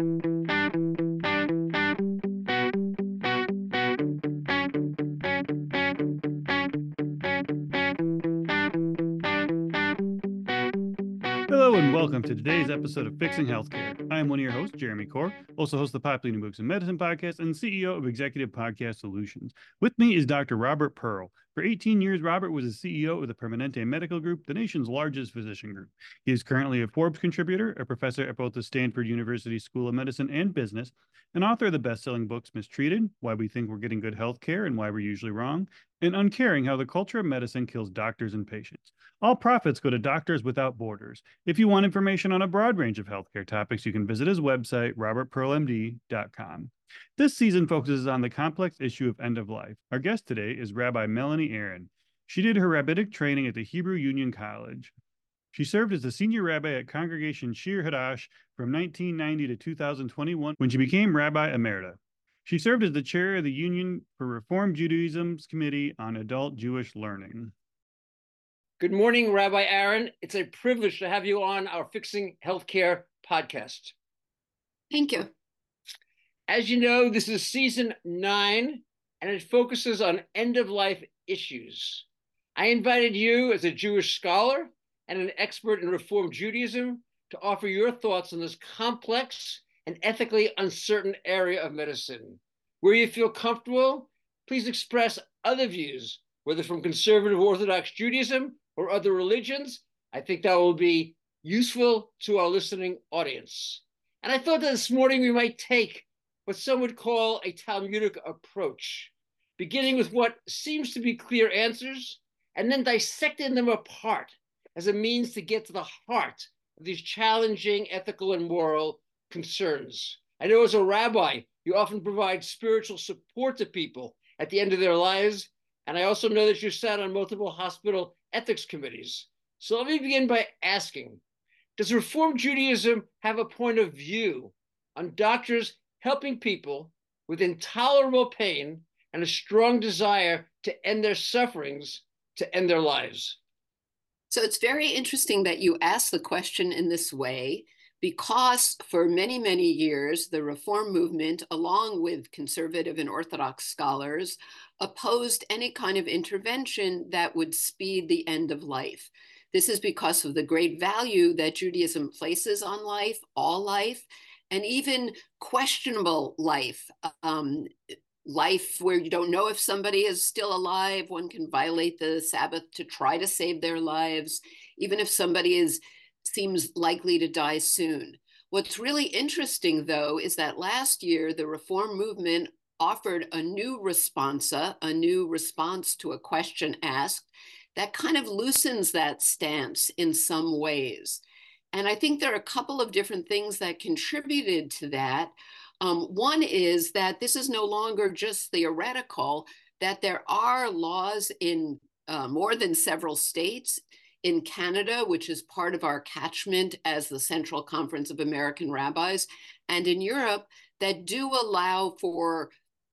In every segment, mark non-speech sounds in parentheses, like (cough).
Hello and welcome to today's episode of Fixing Healthcare. I am one of your hosts, Jeremy Corr, also host of the Popular New Books and Medicine podcast and CEO of Executive Podcast Solutions. With me is Dr. Robert Pearl. For 18 years, Robert was the CEO of the Permanente Medical Group, the nation's largest physician group. He is currently a Forbes contributor, a professor at both the Stanford University School of Medicine and Business, an author of the best-selling books Mistreated, Why We Think We're Getting Good Health Care and Why We're Usually Wrong, and Uncaring, How the Culture of Medicine Kills Doctors and Patients. All profits go to Doctors Without Borders. If you want information on a broad range of healthcare topics, you can visit his website, robertpearlmd.com. This season focuses on the complex issue of end of life. Our guest today is Rabbi Melanie Aron. She did her rabbinic training at the Hebrew Union College. She served as the senior rabbi at Congregation Shir Hadash from 1990 to 2021 when she became Rabbi Emerita. She served as the chair of the Union for Reform Judaism's Committee on Adult Jewish Learning. Good morning, Rabbi Aron. It's a privilege to have you on our Fixing Healthcare podcast. Thank you. As you know, this is season nine, and it focuses on end of life issues. I invited you as a Jewish scholar and an expert in Reform Judaism to offer your thoughts on this complex and ethically uncertain area of medicine. Where you feel comfortable, please express other views, whether from conservative Orthodox Judaism or other religions. I think that will be useful to our listening audience. And I thought that this morning we might take what some would call a Talmudic approach, beginning with what seems to be clear answers and then dissecting them apart as a means to get to the heart of these challenging ethical and moral concerns. I know as a rabbi, you often provide spiritual support to people at the end of their lives. And I also know that you sat on multiple hospital ethics committees. So let me begin by asking Does Reform Judaism have a point of view on doctors helping people with intolerable pain and a strong desire to end their sufferings, to end their lives? So it's very interesting that you ask the question in this way because for many, many years, the reform movement, along with conservative and Orthodox scholars, opposed any kind of intervention that would speed the end of life. This is because of the great value that Judaism places on life, all life, and even questionable life. Um, life where you don't know if somebody is still alive, one can violate the Sabbath to try to save their lives, even if somebody is seems likely to die soon. What's really interesting, though, is that last year the reform movement offered a new responsa, a new response to a question asked that kind of loosens that stance in some ways. And I think there are a couple of different things that contributed to that. Um, one is that this is no longer just theoretical, that there are laws in uh, more than several states in Canada, which is part of our catchment as the Central Conference of American Rabbis, and in Europe that do allow for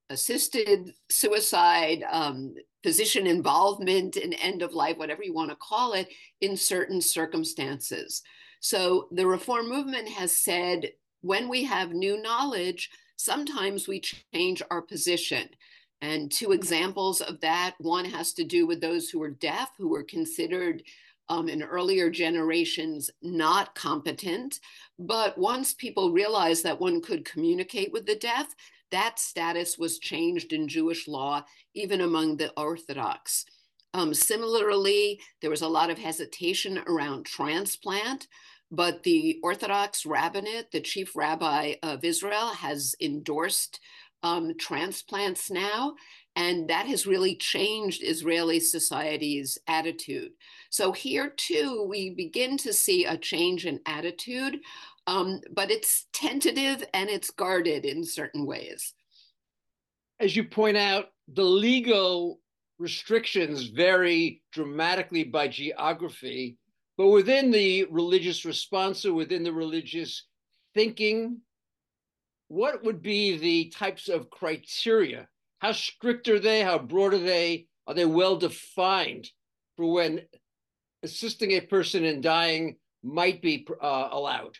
assisted suicide, um, physician involvement in end of life, whatever you want to call it, in certain circumstances. So the reform movement has said when we have new knowledge, sometimes we change our position. And two examples of that one has to do with those who are deaf, who were considered um, in earlier generations not competent. But once people realized that one could communicate with the deaf, that status was changed in Jewish law, even among the Orthodox. Um, similarly, there was a lot of hesitation around transplant, but the Orthodox rabbinate, the chief rabbi of Israel, has endorsed um, transplants now. And that has really changed Israeli society's attitude. So here too, we begin to see a change in attitude, um, but it's tentative and it's guarded in certain ways. As you point out, the legal restrictions vary dramatically by geography, but within the religious response or within the religious thinking, what would be the types of criteria how strict are they? How broad are they? Are they well defined for when assisting a person in dying might be uh, allowed?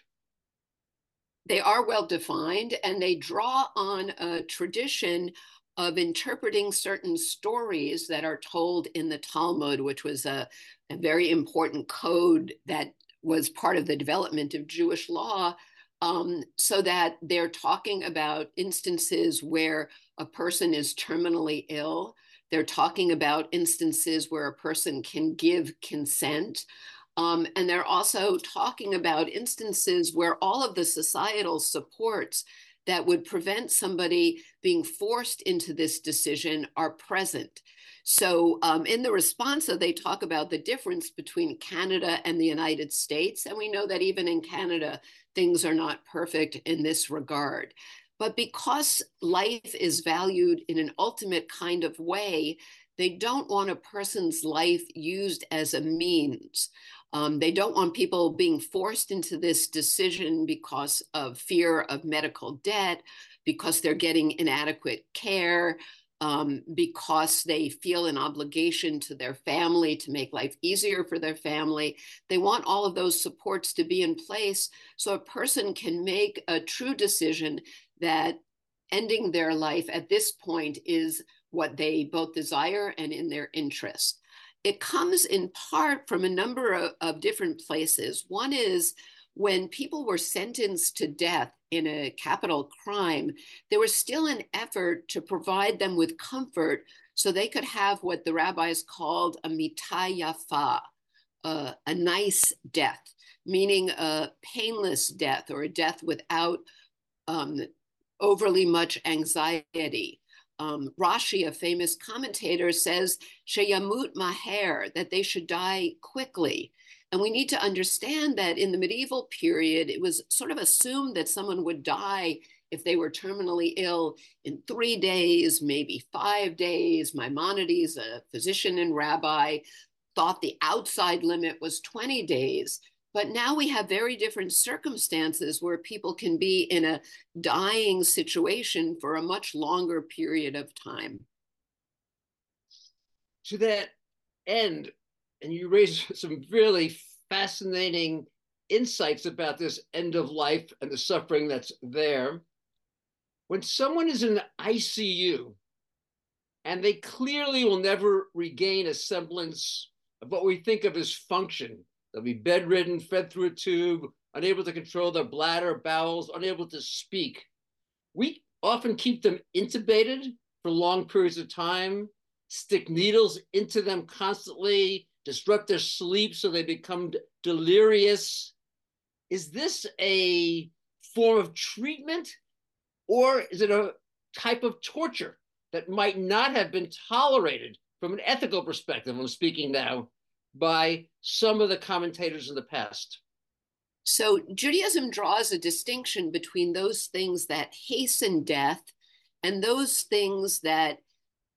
they are well defined and they draw on a tradition of interpreting certain stories that are told in the Talmud, which was a, a very important code that was part of the development of Jewish law. Um, so that they're talking about instances where a person is terminally ill. They're talking about instances where a person can give consent. Um, and they're also talking about instances where all of the societal supports that would prevent somebody being forced into this decision are present. So, um, in the responsa, they talk about the difference between Canada and the United States. And we know that even in Canada, things are not perfect in this regard. But because life is valued in an ultimate kind of way, they don't want a person's life used as a means. Um, they don't want people being forced into this decision because of fear of medical debt, because they're getting inadequate care, um, because they feel an obligation to their family to make life easier for their family. They want all of those supports to be in place so a person can make a true decision that ending their life at this point is what they both desire and in their interest. It comes in part from a number of, of different places. One is when people were sentenced to death in a capital crime, there was still an effort to provide them with comfort so they could have what the rabbis called a mitayafa, uh, a nice death, meaning a painless death or a death without um, overly much anxiety. Um, Rashi, a famous commentator, says sheyamut maher, that they should die quickly. And we need to understand that in the medieval period, it was sort of assumed that someone would die if they were terminally ill in three days, maybe five days. Maimonides, a physician and rabbi, thought the outside limit was 20 days. But now we have very different circumstances where people can be in a dying situation for a much longer period of time. To that end, and you raise (laughs) some really fascinating insights about this end of life and the suffering that's there. When someone is in the ICU and they clearly will never regain a semblance of what we think of as function, they'll be bedridden, fed through a tube, unable to control their bladder, bowels, unable to speak. We often keep them intubated for long periods of time, stick needles into them constantly, disrupt their sleep so they become delirious. Is this a form of treatment or is it a type of torture that might not have been tolerated from an ethical perspective? I'm speaking now by some of the commentators in the past. So, Judaism draws a distinction between those things that hasten death and those things that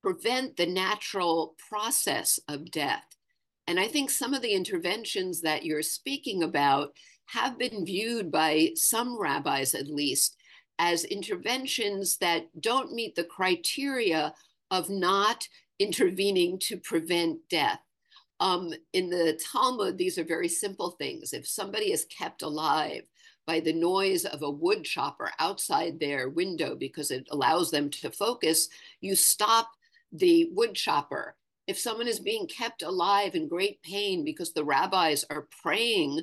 prevent the natural process of death. And I think some of the interventions that you're speaking about have been viewed by some rabbis, at least, as interventions that don't meet the criteria of not intervening to prevent death. Um, in the Talmud, these are very simple things. If somebody is kept alive by the noise of a wood chopper outside their window because it allows them to focus, you stop the wood chopper if someone is being kept alive in great pain because the rabbis are praying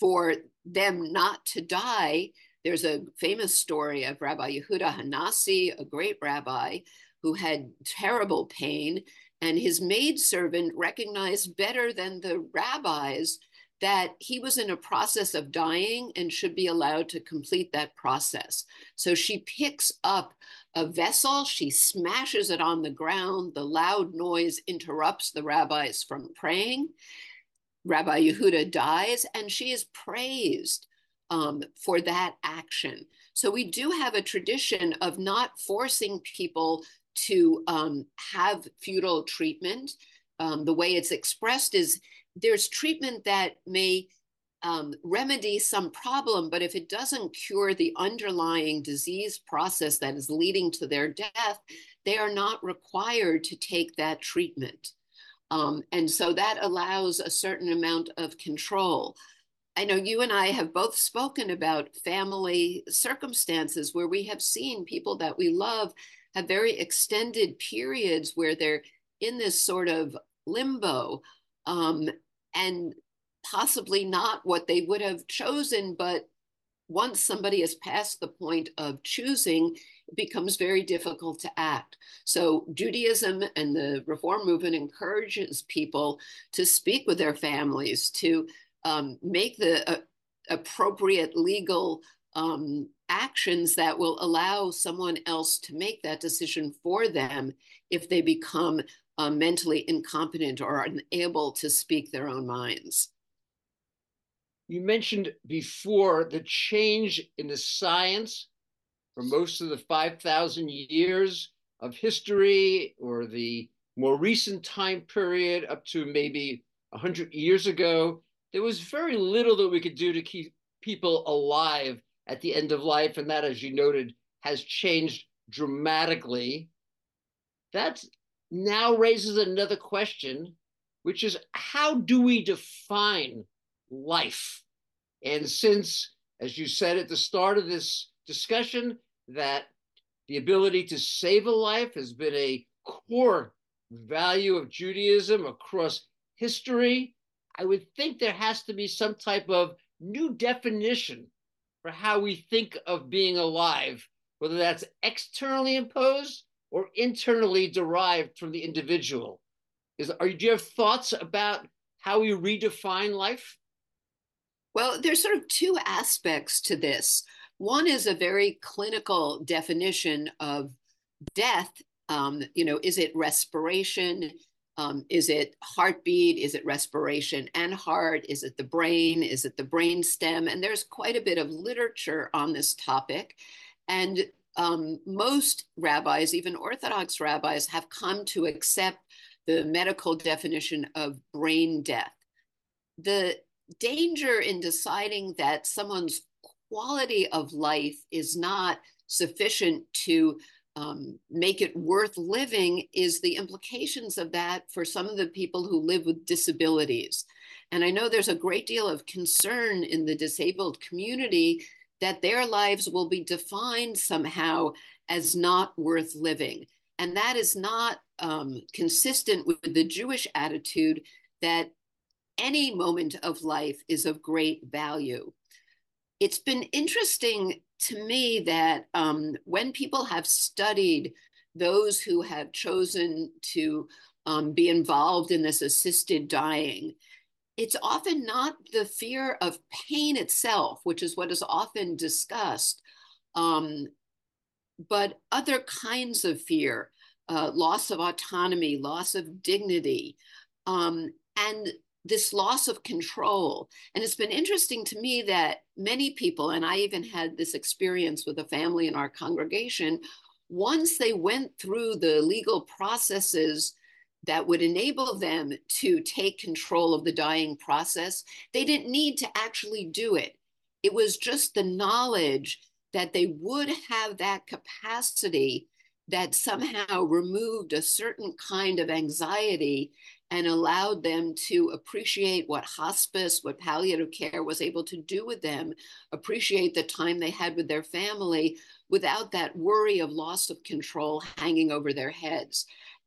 for them not to die, there's a famous story of Rabbi Yehuda Hanassi, a great rabbi who had terrible pain, and his maidservant recognized better than the rabbis that he was in a process of dying and should be allowed to complete that process. So she picks up a vessel, she smashes it on the ground. The loud noise interrupts the rabbis from praying. Rabbi Yehuda dies, and she is praised um, for that action. So we do have a tradition of not forcing people to um, have futile treatment. Um, the way it's expressed is there's treatment that may um, remedy some problem, but if it doesn't cure the underlying disease process that is leading to their death, they are not required to take that treatment. Um, and so that allows a certain amount of control. I know you and I have both spoken about family circumstances where we have seen people that we love have very extended periods where they're in this sort of limbo um, and possibly not what they would have chosen, but once somebody has passed the point of choosing, it becomes very difficult to act. So, Judaism and the reform movement encourages people to speak with their families, to um, make the uh, appropriate legal um, actions that will allow someone else to make that decision for them if they become uh, mentally incompetent or unable to speak their own minds. You mentioned before the change in the science for most of the 5,000 years of history or the more recent time period up to maybe 100 years ago. There was very little that we could do to keep people alive at the end of life. And that, as you noted, has changed dramatically. That now raises another question, which is how do we define life? And since, as you said at the start of this discussion, that the ability to save a life has been a core value of Judaism across history, I would think there has to be some type of new definition for how we think of being alive, whether that's externally imposed or internally derived from the individual. Is are do you have thoughts about how we redefine life? Well, there's sort of two aspects to this. One is a very clinical definition of death. Um, you know, is it respiration? Um, is it heartbeat? Is it respiration and heart? Is it the brain? Is it the brain stem? And there's quite a bit of literature on this topic. And um, most rabbis, even Orthodox rabbis, have come to accept the medical definition of brain death. The danger in deciding that someone's quality of life is not sufficient to um, make it worth living is the implications of that for some of the people who live with disabilities. And I know there's a great deal of concern in the disabled community that their lives will be defined somehow as not worth living. And that is not um, consistent with the Jewish attitude that any moment of life is of great value. It's been interesting to me that um, when people have studied those who have chosen to um, be involved in this assisted dying, it's often not the fear of pain itself, which is what is often discussed, um, but other kinds of fear, uh, loss of autonomy, loss of dignity. Um, and this loss of control. And it's been interesting to me that many people, and I even had this experience with a family in our congregation, once they went through the legal processes that would enable them to take control of the dying process, they didn't need to actually do it. It was just the knowledge that they would have that capacity that somehow removed a certain kind of anxiety and allowed them to appreciate what hospice, what palliative care was able to do with them, appreciate the time they had with their family without that worry of loss of control hanging over their heads.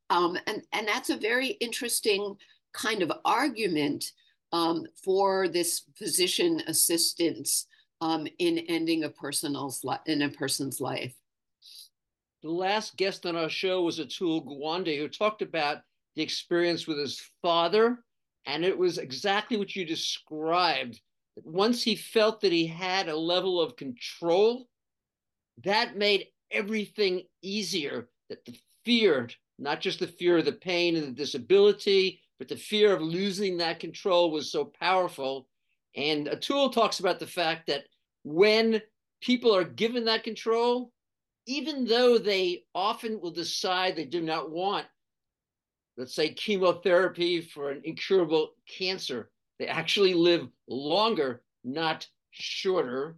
Um, and, and that's a very interesting kind of argument um, for this physician assistance um, in ending a person's li- in a person's life. The last guest on our show was Atul Gawande, who talked about experience with his father. And it was exactly what you described. Once he felt that he had a level of control, that made everything easier. That the fear, not just the fear of the pain and the disability, but the fear of losing that control was so powerful. And Atul talks about the fact that when people are given that control, even though they often will decide they do not want let's say chemotherapy for an incurable cancer. They actually live longer, not shorter.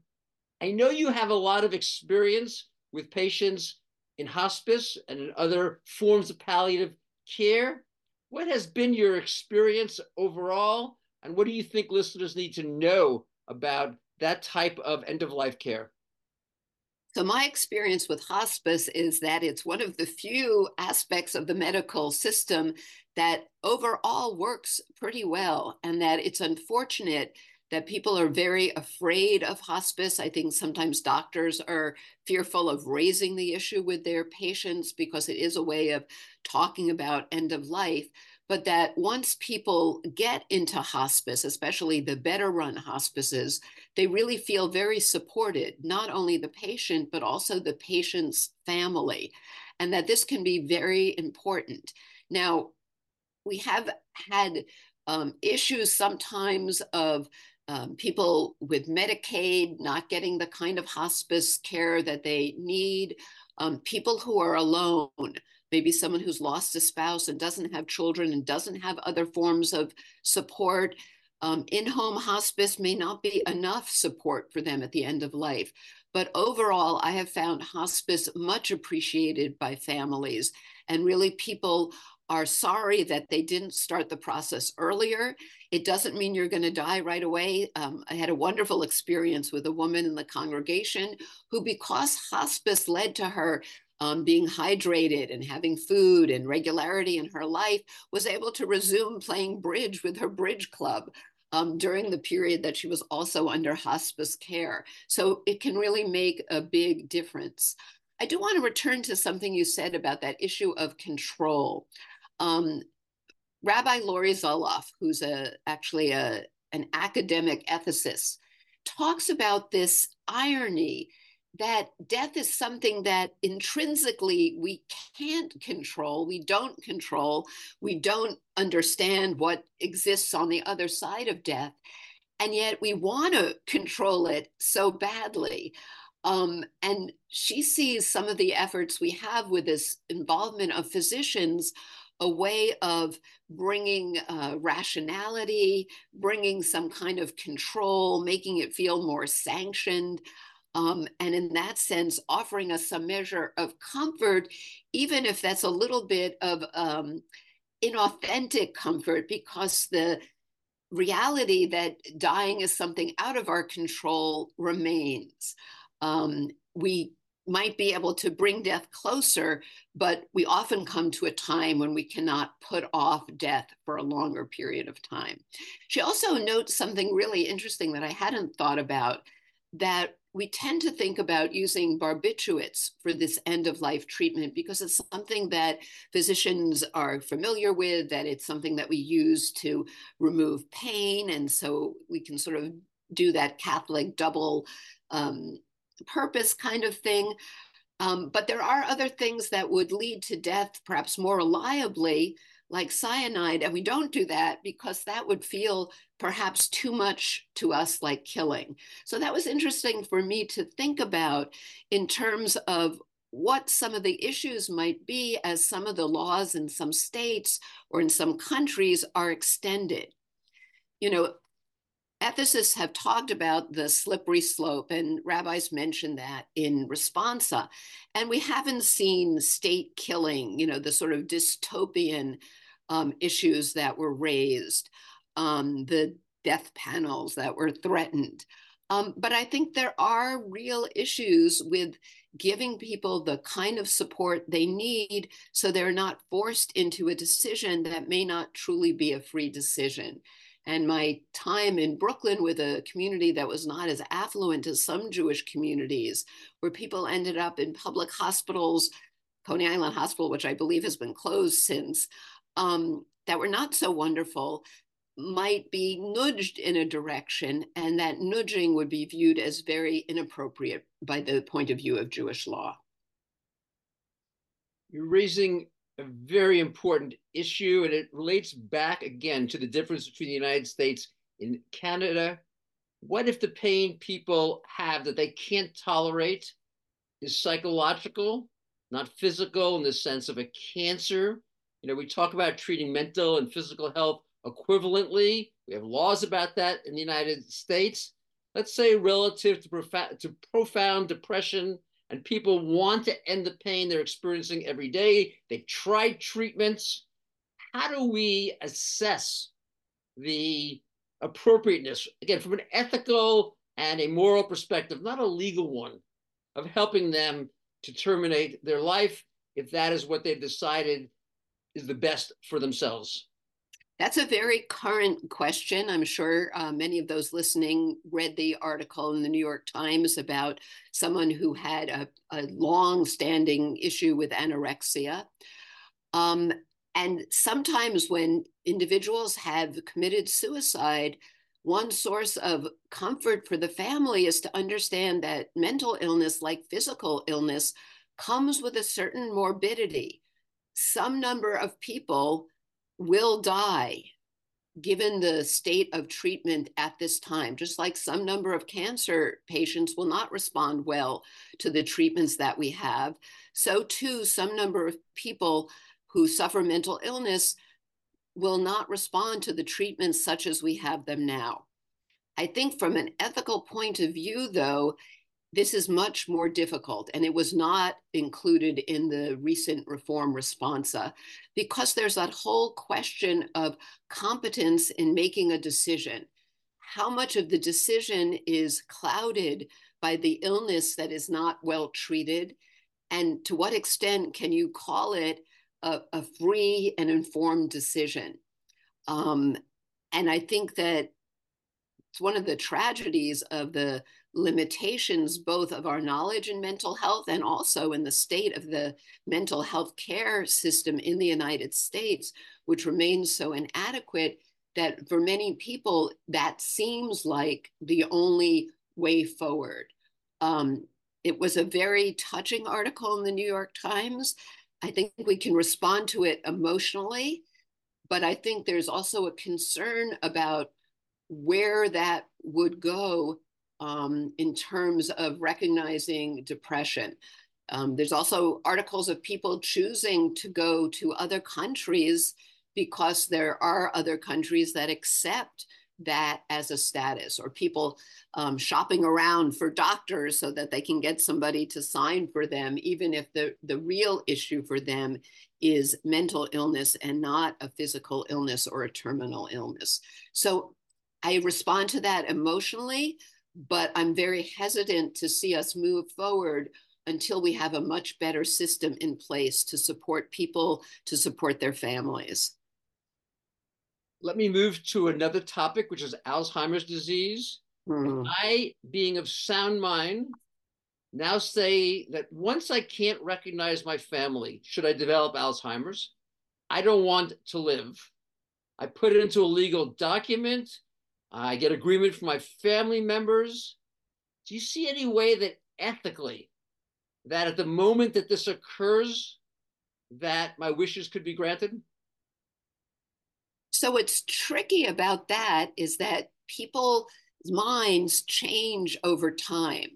I know you have a lot of experience with patients in hospice and in other forms of palliative care. What has been your experience overall? And what do you think listeners need to know about that type of end of life care? So, my experience with hospice is that it's one of the few aspects of the medical system that overall works pretty well, and that it's unfortunate that people are very afraid of hospice. I think sometimes doctors are fearful of raising the issue with their patients because it is a way of talking about end of life but that once people get into hospice, especially the better run hospices, they really feel very supported, not only the patient, but also the patient's family, and that this can be very important. Now, we have had um, issues sometimes of um, people with Medicaid not getting the kind of hospice care that they need, um, people who are alone maybe someone who's lost a spouse and doesn't have children and doesn't have other forms of support. Um, in home hospice may not be enough support for them at the end of life. But overall, I have found hospice much appreciated by families. And really, people are sorry that they didn't start the process earlier. It doesn't mean you're going to die right away. Um, I had a wonderful experience with a woman in the congregation who, because hospice led to her um, being hydrated and having food and regularity in her life, was able to resume playing bridge with her bridge club. Um, during the period that she was also under hospice care. So it can really make a big difference. I do want to return to something you said about that issue of control. Um, Rabbi Laurie Zoloth, who's a, actually a, an academic ethicist, talks about this irony that death is something that intrinsically we can't control, we don't control, we don't understand what exists on the other side of death. And yet we want to control it so badly. Um, and she sees some of the efforts we have with this involvement of physicians a way of bringing uh, rationality, bringing some kind of control, making it feel more sanctioned. Um, and in that sense, offering us some measure of comfort, even if that's a little bit of um, inauthentic comfort, because the reality that dying is something out of our control remains. Um, we might be able to bring death closer, but we often come to a time when we cannot put off death for a longer period of time. She also notes something really interesting that I hadn't thought about that we tend to think about using barbiturates for this end of life treatment because it's something that physicians are familiar with, that it's something that we use to remove pain. And so we can sort of do that Catholic double um, purpose kind of thing. Um, but there are other things that would lead to death, perhaps more reliably, like cyanide. And we don't do that because that would feel perhaps too much to us like killing. So that was interesting for me to think about in terms of what some of the issues might be as some of the laws in some states or in some countries are extended. You know, ethicists have talked about the slippery slope, and rabbis mentioned that in responsa. And we haven't seen state killing, you know, the sort of dystopian um, issues that were raised, um, the death panels that were threatened. Um, but I think there are real issues with giving people the kind of support they need so they're not forced into a decision that may not truly be a free decision. And my time in Brooklyn with a community that was not as affluent as some Jewish communities, where people ended up in public hospitals, Coney Island Hospital, which I believe has been closed since, um, that were not so wonderful might be nudged in a direction, and that nudging would be viewed as very inappropriate by the point of view of Jewish law. You're raising a very important issue, and it relates back again to the difference between the United States and Canada. What if the pain people have that they can't tolerate is psychological, not physical in the sense of a cancer? You know, we talk about treating mental and physical health equivalently. We have laws about that in the United States. Let's say relative to, prof- to profound depression, and people want to end the pain they're experiencing every day. They've tried treatments. How do we assess the appropriateness, again, from an ethical and a moral perspective, not a legal one, of helping them to terminate their life if that is what they've decided is the best for themselves? That's a very current question. I'm sure uh, many of those listening read the article in the New York Times about someone who had a, a long standing issue with anorexia. Um, and sometimes when individuals have committed suicide, one source of comfort for the family is to understand that mental illness, like physical illness, comes with a certain morbidity. Some number of people will die given the state of treatment at this time, just like some number of cancer patients will not respond well to the treatments that we have. So, too, some number of people who suffer mental illness will not respond to the treatments such as we have them now. I think from an ethical point of view, though, this is much more difficult, and it was not included in the recent reform responsa because there's that whole question of competence in making a decision. How much of the decision is clouded by the illness that is not well treated? And to what extent can you call it a, a free and informed decision? Um, and I think that it's one of the tragedies of the limitations both of our knowledge in mental health and also in the state of the mental health care system in the United States, which remains so inadequate that for many people, that seems like the only way forward. Um, it was a very touching article in the New York Times. I think we can respond to it emotionally, but I think there's also a concern about where that would go um, in terms of recognizing depression. Um, there's also articles of people choosing to go to other countries because there are other countries that accept that as a status, or people um, shopping around for doctors so that they can get somebody to sign for them, even if the, the real issue for them is mental illness and not a physical illness or a terminal illness. So I respond to that emotionally, but I'm very hesitant to see us move forward until we have a much better system in place to support people, to support their families. Let me move to another topic, which is Alzheimer's disease. Mm. I, being of sound mind, now say that once I can't recognize my family, should I develop Alzheimer's, I don't want to live. I put it into a legal document. I get agreement from my family members. Do you see any way that ethically, that at the moment that this occurs, that my wishes could be granted? So what's tricky about that is that people's minds change over time.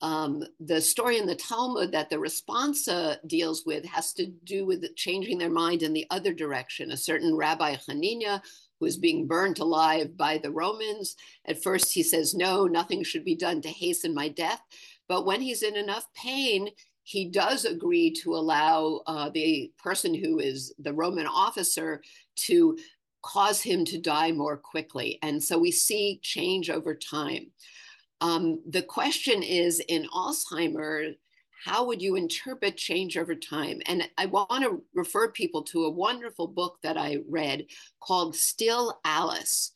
Um, the story in the Talmud that the responsa deals with has to do with changing their mind in the other direction. A certain Rabbi Hanina who is being burnt alive by the Romans. At first, he says, No, nothing should be done to hasten my death. But when he's in enough pain, he does agree to allow uh, the person who is the Roman officer to cause him to die more quickly. And so we see change over time. Um, the question is in Alzheimer, how would you interpret change over time? And I want to refer people to a wonderful book that I read called Still Alice.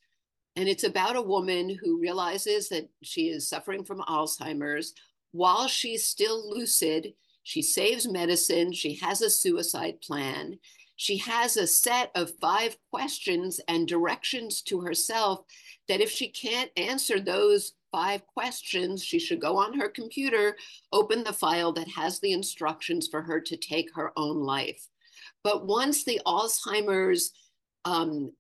And it's about a woman who realizes that she is suffering from Alzheimer's while she's still lucid. She saves medicine, she has a suicide plan. She has a set of five questions and directions to herself that if she can't answer those five questions, she should go on her computer, open the file that has the instructions for her to take her own life. But once the Alzheimer's um,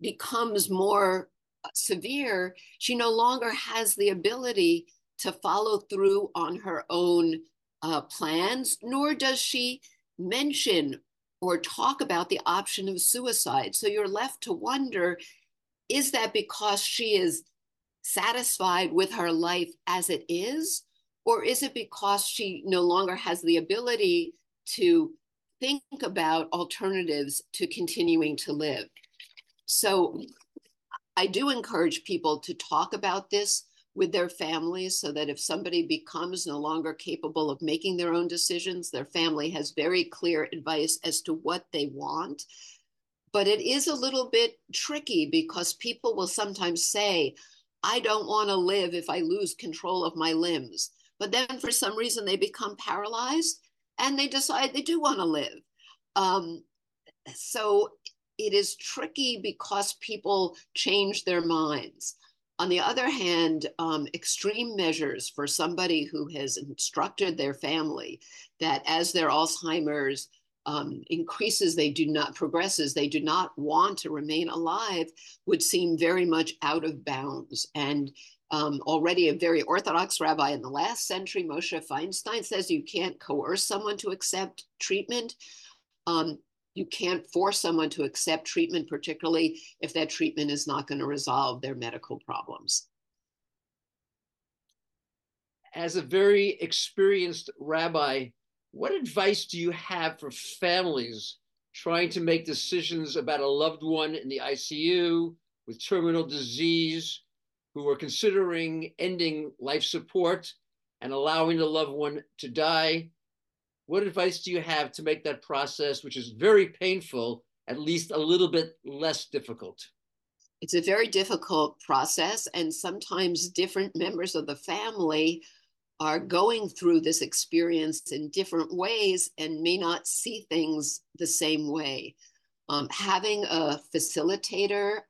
becomes more severe, she no longer has the ability to follow through on her own uh, plans, nor does she mention or talk about the option of suicide. So you're left to wonder is that because she is satisfied with her life as it is? Or is it because she no longer has the ability to think about alternatives to continuing to live? So I do encourage people to talk about this with their families so that if somebody becomes no longer capable of making their own decisions, their family has very clear advice as to what they want. But it is a little bit tricky because people will sometimes say, I don't want to live if I lose control of my limbs. But then for some reason they become paralyzed and they decide they do want to live. Um, so it is tricky because people change their minds. On the other hand, um, extreme measures for somebody who has instructed their family that as their Alzheimer's um, increases, they do not progresses, they do not want to remain alive, would seem very much out of bounds. And um, already a very orthodox rabbi in the last century, Moshe Feinstein, says you can't coerce someone to accept treatment. Um, you can't force someone to accept treatment, particularly if that treatment is not going to resolve their medical problems. As a very experienced rabbi, what advice do you have for families trying to make decisions about a loved one in the ICU with terminal disease who are considering ending life support and allowing the loved one to die what advice do you have to make that process, which is very painful, at least a little bit less difficult? It's a very difficult process, and sometimes different members of the family are going through this experience in different ways and may not see things the same way. Um, having a facilitator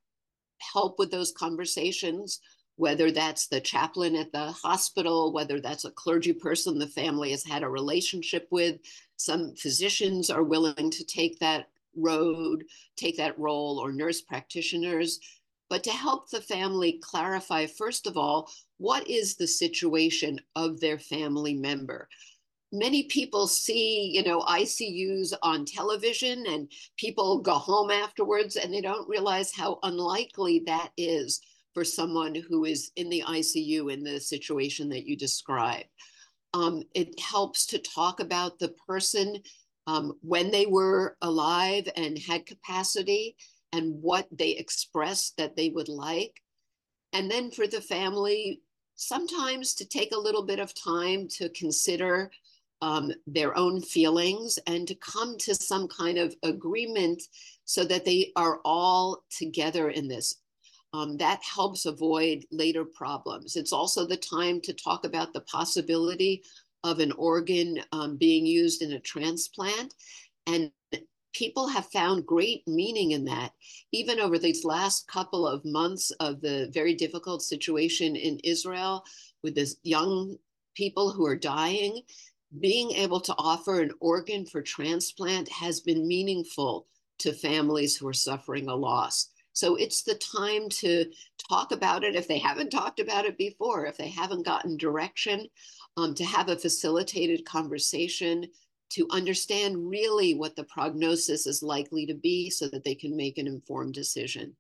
help with those conversations whether that's the chaplain at the hospital, whether that's a clergy person the family has had a relationship with. Some physicians are willing to take that road, take that role, or nurse practitioners. But to help the family clarify, first of all, what is the situation of their family member? many people see you know icus on television and people go home afterwards and they don't realize how unlikely that is for someone who is in the ICU in the situation that you describe. Um, it helps to talk about the person um, when they were alive and had capacity and what they expressed that they would like. And then for the family, sometimes to take a little bit of time to consider um, their own feelings and to come to some kind of agreement so that they are all together in this um, that helps avoid later problems. It's also the time to talk about the possibility of an organ um, being used in a transplant. And people have found great meaning in that. Even over these last couple of months of the very difficult situation in Israel with this young people who are dying, being able to offer an organ for transplant has been meaningful to families who are suffering a loss. So it's the time to talk about it if they haven't talked about it before, if they haven't gotten direction, um, to have a facilitated conversation, to understand really what the prognosis is likely to be so that they can make an informed decision.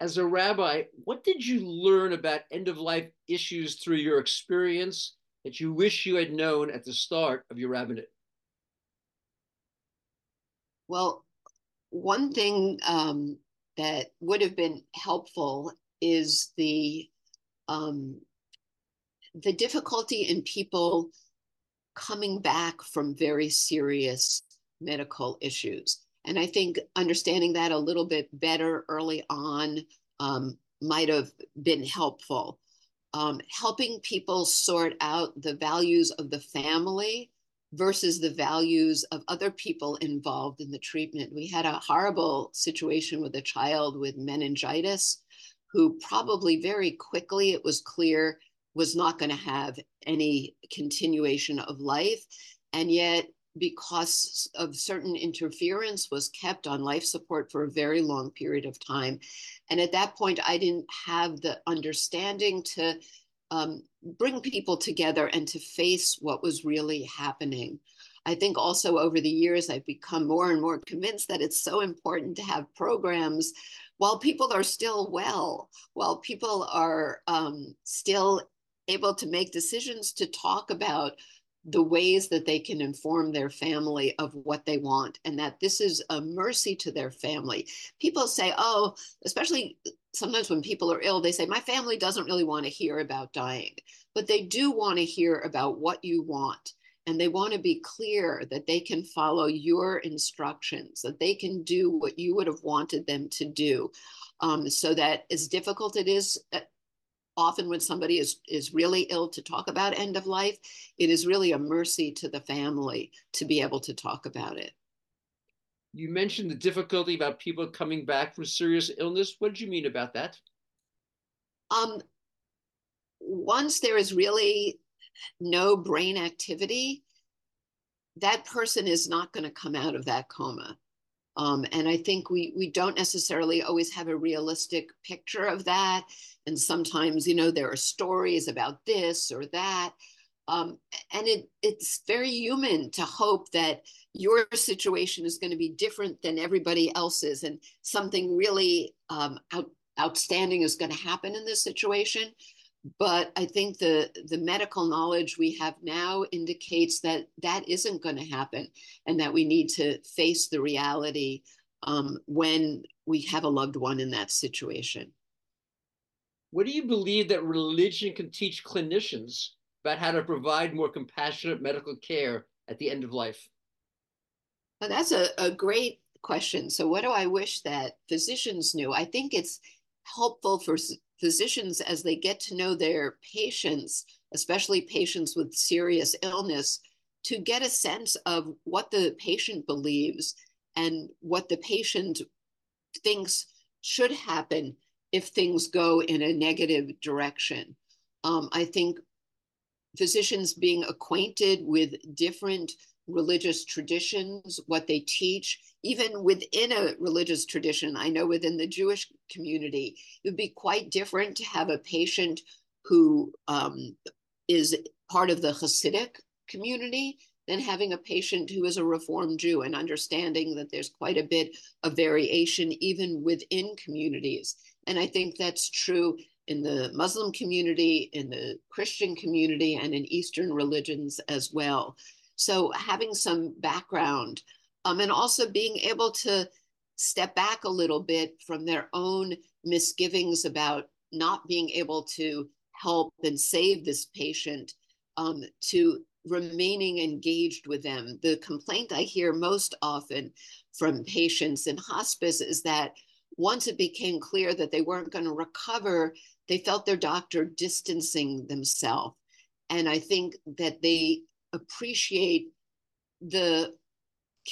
As a rabbi, what did you learn about end of life issues through your experience that you wish you had known at the start of your rabbinate? Well, one thing um, that would have been helpful is the um, the difficulty in people coming back from very serious medical issues. And I think understanding that a little bit better early on um, might have been helpful. Um, helping people sort out the values of the family versus the values of other people involved in the treatment. We had a horrible situation with a child with meningitis who probably very quickly it was clear was not going to have any continuation of life. And yet, because of certain interference, was kept on life support for a very long period of time. And at that point, I didn't have the understanding to um, bring people together and to face what was really happening. I think also over the years, I've become more and more convinced that it's so important to have programs while people are still well, while people are um, still able to make decisions to talk about the ways that they can inform their family of what they want and that this is a mercy to their family. People say, oh, especially sometimes when people are ill, they say, my family doesn't really want to hear about dying, but they do want to hear about what you want. And they want to be clear that they can follow your instructions, that they can do what you would have wanted them to do. Um, so that as difficult it is uh, often when somebody is is really ill to talk about end of life it is really a mercy to the family to be able to talk about it. You mentioned the difficulty about people coming back from serious illness. What did you mean about that? Um once there is really no brain activity that person is not going to come out of that coma um, and I think we we don't necessarily always have a realistic picture of that. And sometimes, you know, there are stories about this or that. Um, and it it's very human to hope that your situation is going to be different than everybody else's and something really um, out, outstanding is going to happen in this situation but I think the the medical knowledge we have now indicates that that isn't going to happen, and that we need to face the reality um, when we have a loved one in that situation. What do you believe that religion can teach clinicians about how to provide more compassionate medical care at the end of life? Well, that's a, a great question. So, what do I wish that physicians knew? I think it's helpful for physicians as they get to know their patients, especially patients with serious illness, to get a sense of what the patient believes and what the patient thinks should happen if things go in a negative direction. Um, I think physicians being acquainted with different religious traditions, what they teach, even within a religious tradition. I know within the Jewish community, it would be quite different to have a patient who um, is part of the Hasidic community than having a patient who is a Reformed Jew and understanding that there's quite a bit of variation even within communities. And I think that's true in the Muslim community, in the Christian community, and in Eastern religions as well. So having some background um, and also being able to step back a little bit from their own misgivings about not being able to help and save this patient um, to remaining engaged with them. The complaint I hear most often from patients in hospice is that once it became clear that they weren't going to recover, they felt their doctor distancing themselves. And I think that they appreciate the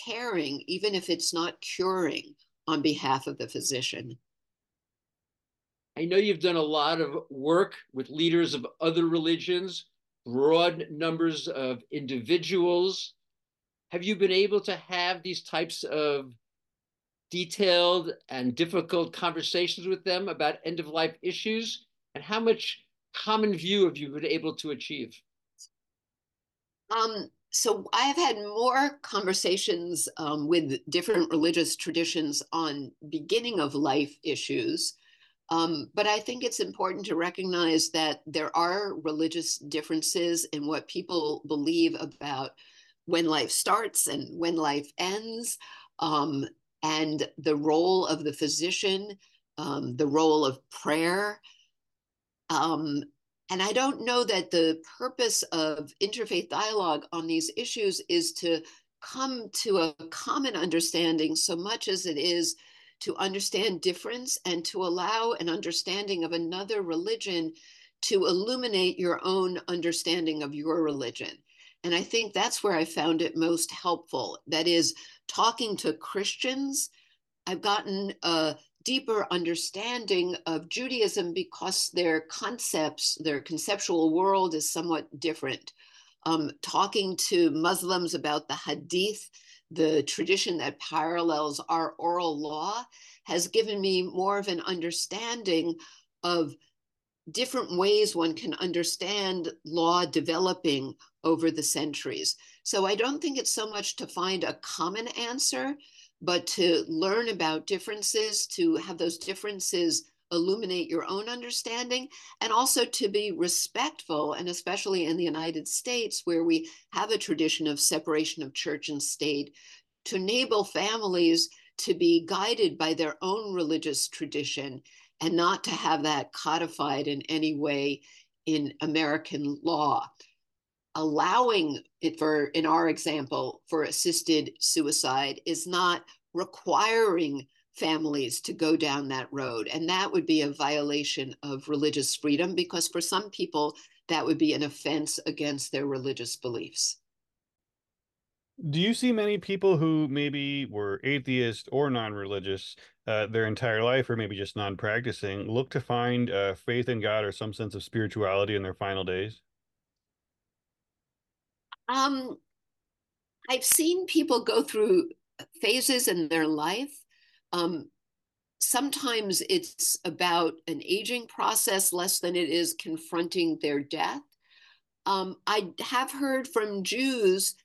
caring, even if it's not curing, on behalf of the physician. I know you've done a lot of work with leaders of other religions, broad numbers of individuals. Have you been able to have these types of detailed and difficult conversations with them about end of life issues? And how much common view have you been able to achieve? Um, so I have had more conversations um, with different religious traditions on beginning of life issues. Um, but I think it's important to recognize that there are religious differences in what people believe about when life starts and when life ends, um, and the role of the physician, um, the role of prayer, um, and I don't know that the purpose of interfaith dialogue on these issues is to come to a common understanding so much as it is to understand difference and to allow an understanding of another religion to illuminate your own understanding of your religion. And I think that's where I found it most helpful. That is, talking to Christians, I've gotten a deeper understanding of Judaism because their concepts, their conceptual world is somewhat different. Um, talking to Muslims about the Hadith, the tradition that parallels our oral law, has given me more of an understanding of different ways one can understand law developing over the centuries. So I don't think it's so much to find a common answer, but to learn about differences, to have those differences illuminate your own understanding and also to be respectful, and especially in the United States, where we have a tradition of separation of church and state, to enable families to be guided by their own religious tradition and not to have that codified in any way in American law. Allowing it for, in our example, for assisted suicide is not requiring families to go down that road. And that would be a violation of religious freedom because for some people, that would be an offense against their religious beliefs. Do you see many people who maybe were atheist or non religious uh, their entire life, or maybe just non practicing, look to find uh, faith in God or some sense of spirituality in their final days? Um, I've seen people go through phases in their life. Um, sometimes it's about an aging process less than it is confronting their death. Um, I have heard from Jews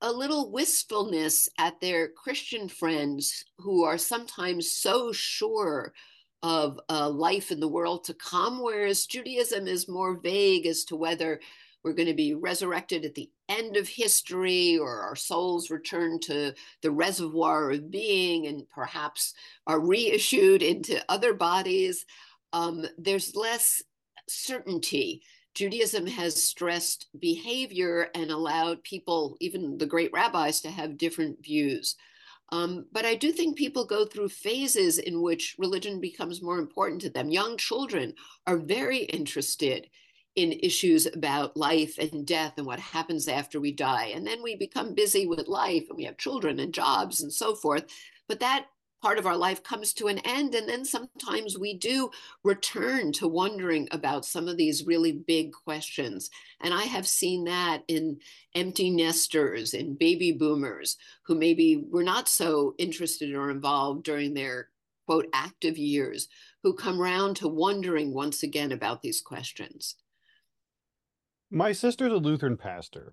a little wistfulness at their Christian friends who are sometimes so sure of a life in the world to come, whereas Judaism is more vague as to whether we're going to be resurrected at the end of history or our souls return to the reservoir of being and perhaps are reissued into other bodies. Um, there's less certainty. Judaism has stressed behavior and allowed people, even the great rabbis, to have different views. Um, but I do think people go through phases in which religion becomes more important to them. Young children are very interested in issues about life and death and what happens after we die. And then we become busy with life and we have children and jobs and so forth. But that part of our life comes to an end. And then sometimes we do return to wondering about some of these really big questions. And I have seen that in empty nesters, in baby boomers who maybe were not so interested or involved during their quote active years, who come round to wondering once again about these questions. My sister's a Lutheran pastor,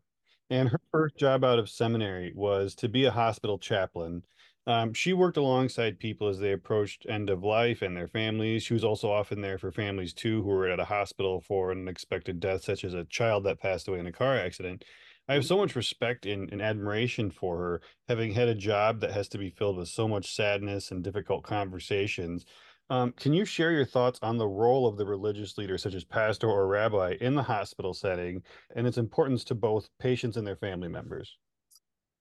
and her first job out of seminary was to be a hospital chaplain. Um, she worked alongside people as they approached end of life and their families. She was also often there for families too who were at a hospital for an unexpected death, such as a child that passed away in a car accident. I have so much respect and, and, admiration for her, having had a job that has to be filled with so much sadness and difficult conversations. Um, can you share your thoughts on the role of the religious leader, such as pastor or rabbi, in the hospital setting and its importance to both patients and their family members?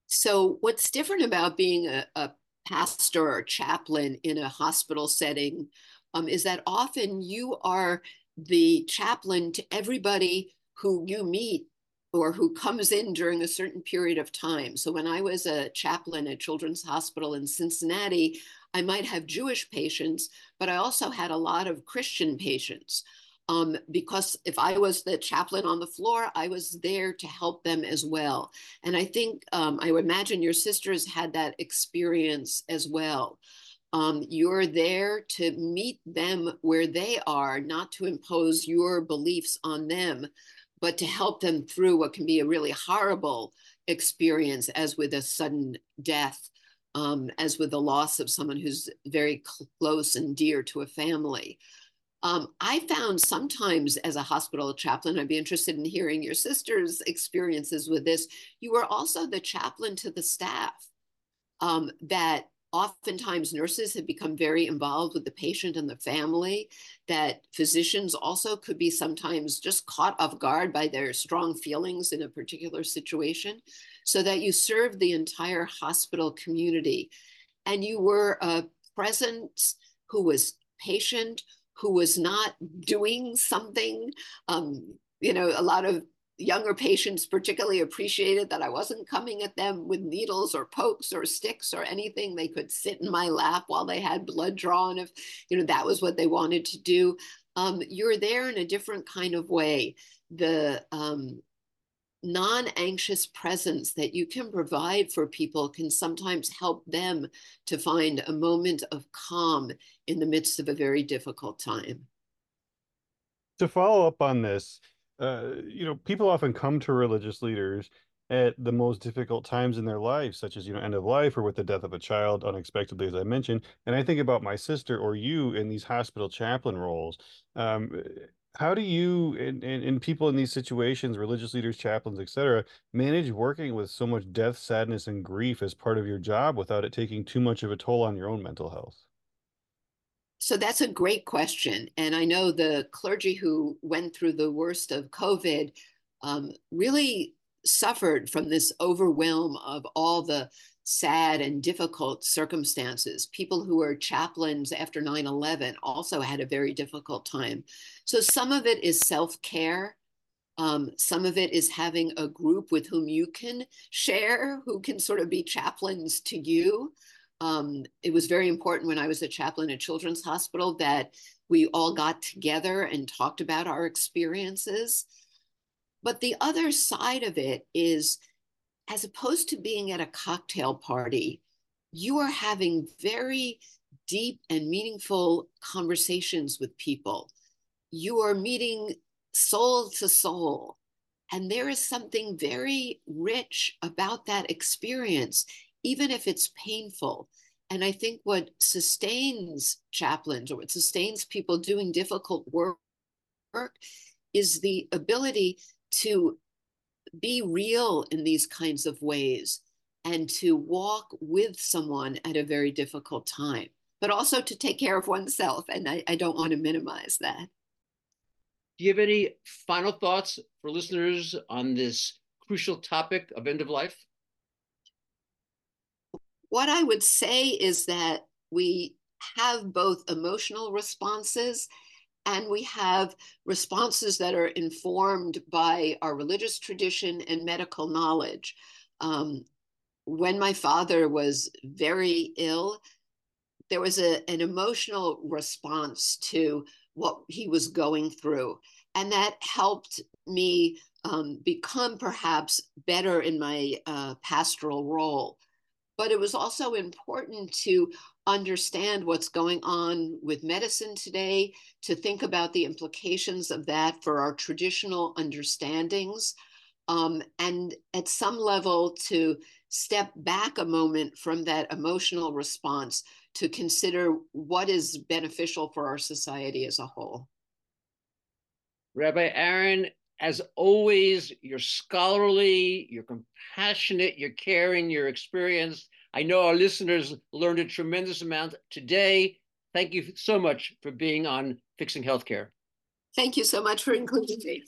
So, what's different about being a, a pastor or chaplain in a hospital setting um, is that often you are the chaplain to everybody who you meet or who comes in during a certain period of time. So when I was a chaplain at Children's Hospital in Cincinnati, I might have Jewish patients, but I also had a lot of Christian patients. Um, because if I was the chaplain on the floor, I was there to help them as well. And I think, um, I would imagine your sisters had that experience as well. Um, you're there to meet them where they are, not to impose your beliefs on them, but to help them through what can be a really horrible experience, as with a sudden death um, as with the loss of someone who's very close and dear to a family. Um, I found sometimes as a hospital chaplain, I'd be interested in hearing your sister's experiences with this. You were also the chaplain to the staff. Um, that oftentimes nurses have become very involved with the patient and the family, that physicians also could be sometimes just caught off guard by their strong feelings in a particular situation so that you served the entire hospital community. And you were a presence who was patient, who was not doing something. Um, you know, a lot of younger patients particularly appreciated that I wasn't coming at them with needles or pokes or sticks or anything. They could sit in my lap while they had blood drawn if, you know, that was what they wanted to do. Um, you're there in a different kind of way. The um, non anxious presence that you can provide for people can sometimes help them to find a moment of calm in the midst of a very difficult time. To follow up on this, uh, you know, people often come to religious leaders at the most difficult times in their lives, such as, you know, end of life or with the death of a child unexpectedly, as I mentioned. And I think about my sister or you in these hospital chaplain roles. Um, how do you and, and, and people in these situations, religious leaders, chaplains, etc., manage working with so much death, sadness, and grief as part of your job without it taking too much of a toll on your own mental health? So that's a great question. And I know the clergy who went through the worst of COVID um, really suffered from this overwhelm of all the sad and difficult circumstances. People who were chaplains after 9 11 also had a very difficult time. So some of it is self care. Um, some of it is having a group with whom you can share, who can sort of be chaplains to you. Um, it was very important when I was a chaplain at Children's Hospital that we all got together and talked about our experiences. But the other side of it is, as opposed to being at a cocktail party, you are having very deep and meaningful conversations with people. You are meeting soul to soul. And there is something very rich about that experience even if it's painful. And I think what sustains chaplains or what sustains people doing difficult work, work is the ability to be real in these kinds of ways and to walk with someone at a very difficult time, but also to take care of oneself. And I, I don't want to minimize that. Do you have any final thoughts for listeners on this crucial topic of end of life? what I would say is that we have both emotional responses and we have responses that are informed by our religious tradition and medical knowledge. Um, when my father was very ill, there was a, an emotional response to what he was going through. And that helped me um, become perhaps better in my uh, pastoral role but it was also important to understand what's going on with medicine today, to think about the implications of that for our traditional understandings, um, and at some level to step back a moment from that emotional response to consider what is beneficial for our society as a whole. Rabbi Aron, as always, you're scholarly, you're compassionate, you're caring, you're experienced. I know our listeners learned a tremendous amount today. Thank you so much for being on Fixing Healthcare. Thank you so much for including me.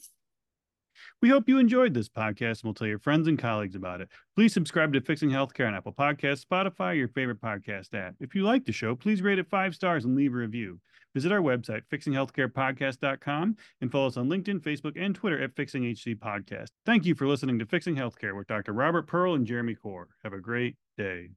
We hope you enjoyed this podcast and will tell your friends and colleagues about it. Please subscribe to Fixing Healthcare on Apple Podcasts, Spotify, your favorite podcast app. If you like the show, please rate it five stars and leave a review. Visit our website, fixinghealthcarepodcast.com, and follow us on LinkedIn, Facebook, and Twitter at Fixing HC Podcast. Thank you for listening to Fixing Healthcare with Dr. Robert Pearl and Jeremy Corr. Have a great day.